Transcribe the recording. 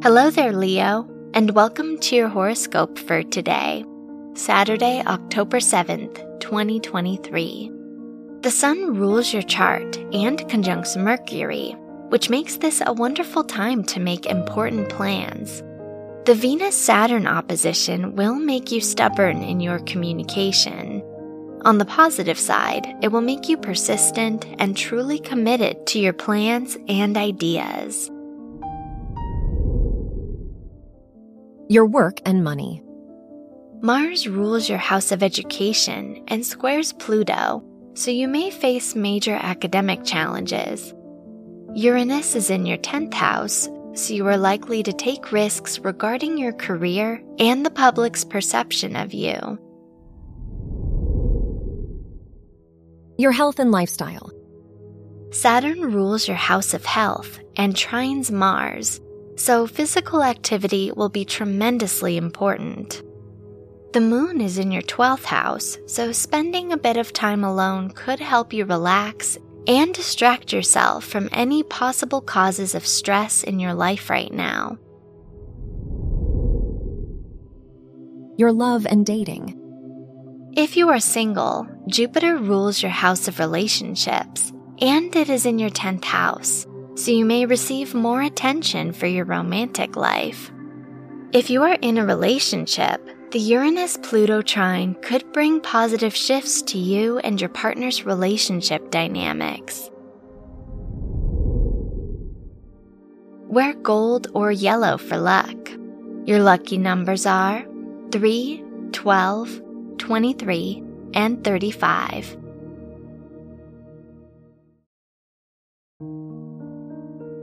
Hello there, Leo, and welcome to your horoscope for today, Saturday, October 7th, 2023. The Sun rules your chart and conjuncts Mercury, which makes this a wonderful time to make important plans. The Venus Saturn opposition will make you stubborn in your communication. On the positive side, it will make you persistent and truly committed to your plans and ideas. Your work and money. Mars rules your house of education and squares Pluto, so you may face major academic challenges. Uranus is in your 10th house, so you are likely to take risks regarding your career and the public's perception of you. Your health and lifestyle. Saturn rules your house of health and trines Mars, so physical activity will be tremendously important. The moon is in your 12th house, so spending a bit of time alone could help you relax and distract yourself from any possible causes of stress in your life right now. Your love and dating. If you are single, Jupiter rules your house of relationships, and it is in your 10th house, so you may receive more attention for your romantic life. If you are in a relationship, the Uranus Pluto trine could bring positive shifts to you and your partner's relationship dynamics. Wear gold or yellow for luck. Your lucky numbers are 3, 12, 23, and 35.